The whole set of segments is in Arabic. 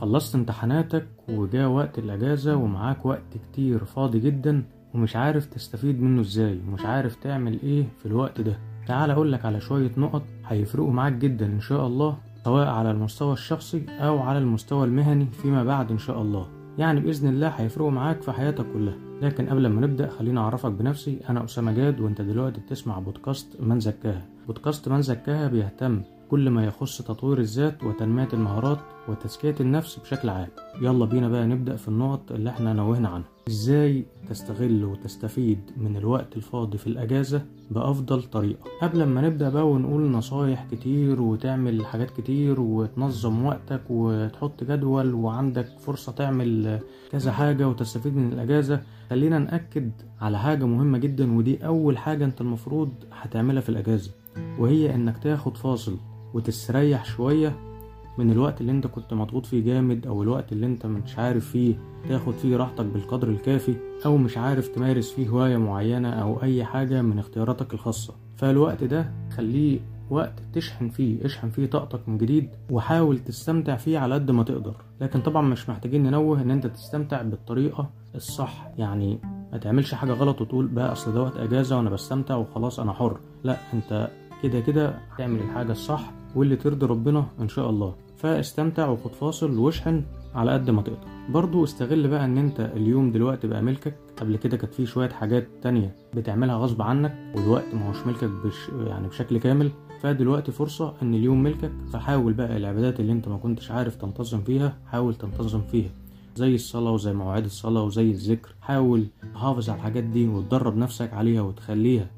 خلصت امتحاناتك وجاء وقت الأجازة ومعاك وقت كتير فاضي جدا ومش عارف تستفيد منه إزاي ومش عارف تعمل إيه في الوقت ده. تعال اقولك على شوية نقط هيفرقوا معاك جدا إن شاء الله سواء على المستوى الشخصي أو على المستوى المهني فيما بعد إن شاء الله. يعني بإذن الله هيفرقوا معاك في حياتك كلها. لكن قبل ما نبدأ خليني أعرفك بنفسي. أنا أسامة جاد وأنت دلوقتي بتسمع بودكاست من زكاها. بودكاست من زكاها بيهتم كل ما يخص تطوير الذات وتنمية المهارات وتزكية النفس بشكل عام. يلا بينا بقى نبدأ في النقط اللي إحنا نوهنا عنها. إزاي تستغل وتستفيد من الوقت الفاضي في الأجازة بأفضل طريقة؟ قبل ما نبدأ بقى ونقول نصايح كتير وتعمل حاجات كتير وتنظم وقتك وتحط جدول وعندك فرصة تعمل كذا حاجة وتستفيد من الأجازة خلينا نأكد على حاجة مهمة جدا ودي أول حاجة أنت المفروض هتعملها في الأجازة وهي إنك تاخد فاصل وتستريح شوية من الوقت اللي انت كنت مضغوط فيه جامد أو الوقت اللي انت مش عارف فيه تاخد فيه راحتك بالقدر الكافي أو مش عارف تمارس فيه هواية معينة أو أي حاجة من اختياراتك الخاصة. فالوقت ده خليه وقت تشحن فيه اشحن فيه طاقتك من جديد وحاول تستمتع فيه على قد ما تقدر. لكن طبعا مش محتاجين ننوه إن انت تستمتع بالطريقة الصح. يعني ما تعملش حاجة غلط وتقول بقى أصل ده وقت إجازة وأنا بستمتع وخلاص أنا حر. لأ أنت كده كده تعمل الحاجة الصح واللي ترضي ربنا إن شاء الله. فاستمتع وخد فاصل واشحن على قد ما تقدر. برضو استغل بقى إن أنت اليوم دلوقتي بقى ملكك. قبل كده كانت فيه شوية حاجات تانية بتعملها غصب عنك والوقت ما هوش ملكك بش يعني بشكل كامل. فدلوقتي فرصة إن اليوم ملكك فحاول بقى العبادات اللي أنت ما كنتش عارف تنتظم فيها حاول تنتظم فيها. زي الصلاة وزي مواعيد الصلاة وزي الذكر. حاول تحافظ على الحاجات دي وتدرب نفسك عليها وتخليها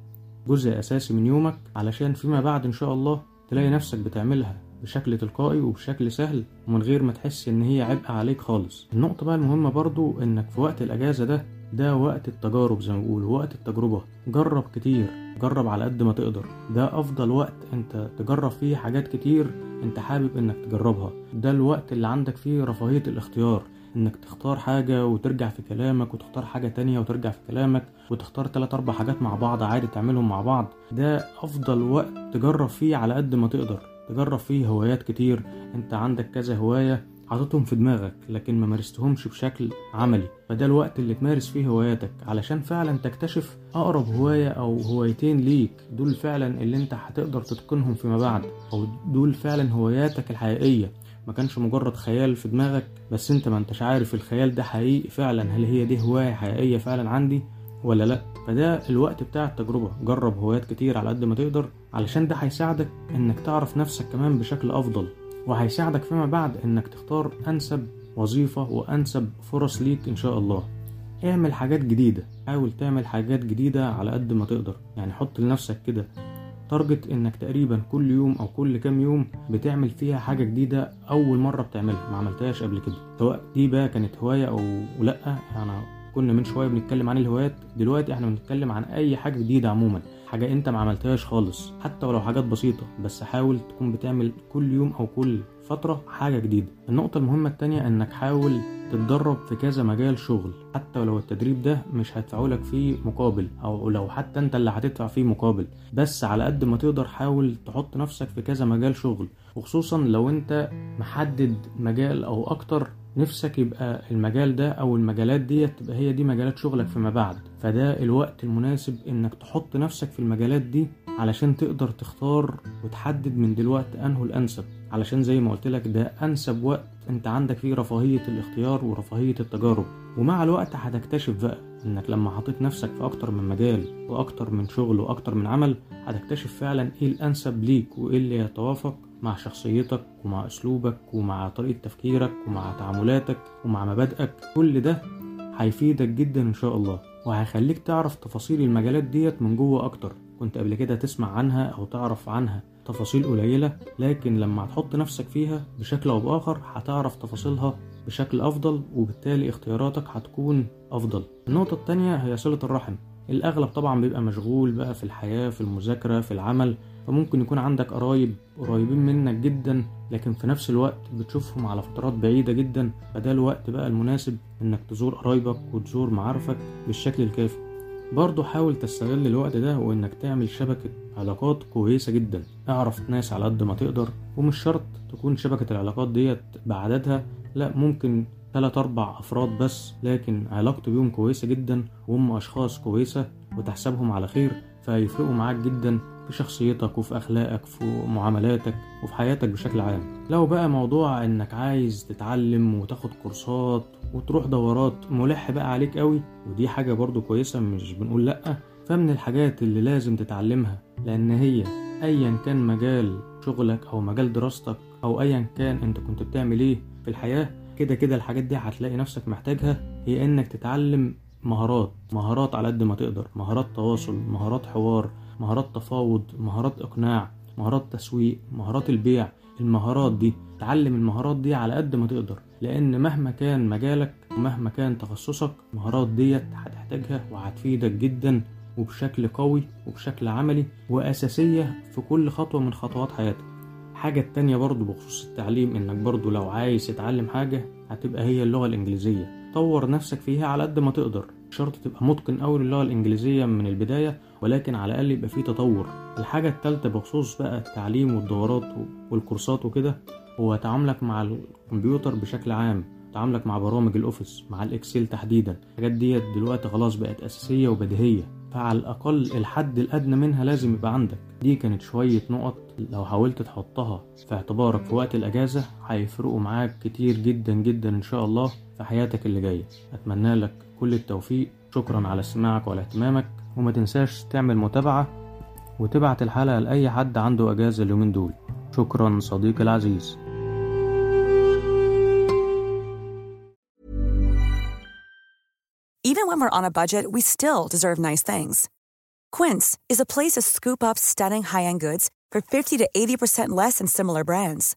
جزء أساسي من يومك علشان فيما بعد إن شاء الله تلاقي نفسك بتعملها بشكل تلقائي وبشكل سهل ومن غير ما تحس إن هي عبء عليك خالص. النقطة بقى المهمة برضو إنك في وقت الأجازة ده ده وقت التجارب زي ما بيقولوا وقت التجربة جرب كتير جرب على قد ما تقدر. ده أفضل وقت أنت تجرب فيه حاجات كتير أنت حابب إنك تجربها. ده الوقت اللي عندك فيه رفاهية الاختيار. إنك تختار حاجة وترجع في كلامك وتختار حاجة تانية وترجع في كلامك وتختار تلات أربع حاجات مع بعض عادي تعملهم مع بعض. ده أفضل وقت تجرب فيه على قد ما تقدر. تجرب فيه هوايات كتير. أنت عندك كذا هواية حاططهم في دماغك لكن ما مارستهمش بشكل عملي. فده الوقت اللي تمارس فيه هواياتك علشان فعلا تكتشف أقرب هواية أو هوايتين ليك. دول فعلا اللي أنت هتقدر تتقنهم فيما بعد أو دول فعلا هواياتك الحقيقية. ما كانش مجرد خيال في دماغك بس انت ما انتش عارف الخيال ده حقيقي فعلا. هل هي دي هواية حقيقية فعلا عندي ولا لا؟ فده الوقت بتاع التجربة. جرب هوايات كتير على قد ما تقدر علشان ده هيساعدك إنك تعرف نفسك كمان بشكل أفضل وهيساعدك فيما بعد إنك تختار أنسب وظيفة وأنسب فرص ليك إن شاء الله. اعمل حاجات جديدة. حاول تعمل حاجات جديدة على قد ما تقدر. يعني حط لنفسك كده تارجت إنك تقريبا كل يوم أو كل كام يوم بتعمل فيها حاجة جديدة أول مرة بتعملها. ما عملتهاش قبل كده. سواء دي بقى كانت هواية أو لأ انا كنا من شوية بنتكلم عن الهوايات. دلوقتي إحنا بنتكلم عن أي حاجة جديدة عموما. حاجة انت ما عملتهاش خالص حتى ولو حاجات بسيطة بس حاول تكون بتعمل كل يوم أو كل فترة حاجة جديدة. النقطة المهمة التانية إنك حاول تتدرب في كذا مجال شغل. حتى ولو التدريب ده مش هيدفعولك فيه مقابل أو لو حتى أنت اللي هتدفع فيه مقابل. بس على قد ما تقدر حاول تحط نفسك في كذا مجال شغل. وخصوصا لو أنت محدد مجال أو أكتر نفسك يبقى المجال ده أو المجالات دي تبقى هي دي مجالات شغلك فيما بعد. فده الوقت المناسب إنك تحط نفسك في المجالات دي علشان تقدر تختار وتحدد من دلوقتي انه الأنسب. علشان زي ما قلت لك ده أنسب وقت أنت عندك فيه رفاهية الاختيار ورفاهية التجارب. ومع الوقت هتكتشف بقى إنك لما حطيت نفسك في أكتر من مجال وأكتر من شغل وأكتر من عمل هتكتشف فعلا إيه الأنسب ليك وإيه اللي يتوافق مع شخصيتك ومع أسلوبك ومع طريقة تفكيرك ومع تعاملاتك ومع مبادئك. كل ده هيفيدك جدا إن شاء الله وهيخليك تعرف تفاصيل المجالات ديت من جوه أكتر. كنت قبل كده تسمع عنها أو تعرف عنها. تفاصيل قليلة لكن لما هتحط نفسك فيها بشكل أو بآخر هتعرف تفاصيلها بشكل أفضل وبالتالي اختياراتك هتكون أفضل. النقطة التانية هي صلة الرحم. الأغلب طبعا بيبقى مشغول بقى في الحياة في المذاكرة في العمل فممكن يكون عندك قرايب قريبين منك جدا لكن في نفس الوقت بتشوفهم على فترات بعيدة جدا فده الوقت بقى المناسب إنك تزور قرايبك وتزور معارفك بالشكل الكافي. برضه حاول تستغل الوقت ده وإنك تعمل شبكة علاقات كويسة جدا. أعرف ناس على قد ما تقدر ومش شرط تكون شبكة العلاقات ديت بعددها لأ ممكن تلات أربع أفراد بس لكن علاقته بيهم كويسة جدا وهم أشخاص كويسة وتحسبهم على خير فهيفرقوا معاك جدا. في شخصيتك وفي أخلاقك في معاملاتك وفي حياتك بشكل عام. لو بقى موضوع إنك عايز تتعلم وتاخد كورسات وتروح دورات ملح بقى عليك قوي ودي حاجة برضو كويسة مش بنقول لأ. فمن الحاجات اللي لازم تتعلمها لأن هي أيا كان مجال شغلك أو مجال دراستك أو أيا كان أنت كنت بتعمل إيه في الحياة كده كده الحاجات دي هتلاقي نفسك محتاجها هي إنك تتعلم مهارات. مهارات على قد ما تقدر. مهارات تواصل مهارات حوار مهارات تفاوض مهارات إقناع مهارات تسويق مهارات البيع المهارات دي. تعلم المهارات دي على قد ما تقدر لأن مهما كان مجالك ومهما كان تخصصك المهارات ديت هتحتاجها وهتفيدك جدا وبشكل قوي وبشكل عملي وأساسية في كل خطوة من خطوات حياتك. حاجة التانية برضو بخصوص التعليم إنك برضو لو عايز تتعلم حاجة هتبقى هي اللغة الإنجليزية. طور نفسك فيها على قد ما تقدر. شرط تبقى متقن أوي للغة الإنجليزية من البداية ولكن على الأقل يبقى فيه تطور. الحاجة التالتة بخصوص بقى التعليم والدورات والكورسات وكده هو تعاملك مع الكمبيوتر بشكل عام تعاملك مع برامج الأوفيس مع الإكسل تحديدا. الحاجات ديت دلوقتي خلاص بقت أساسية وبديهية. فعلى الأقل الحد الأدنى منها لازم يبقى عندك. دي كانت شوية نقط لو حاولت تحطها في اعتبارك في وقت الأجازة هيفرقوا معاك كتير جدا جدا إن شاء الله. في حياتك اللي جاية. أتمنى لك كل التوفيق. شكرا على استماعك وعلى اهتمامك. وما تنساش تعمل متابعة وتبعت الحلقة لأي حد عنده أجازة اليومين دول. شكرا صديقي العزيز. Even when we're on a budget, we still deserve nice things. Quince is a place to scoop up stunning high-end goods for 50 to 80% less than similar brands.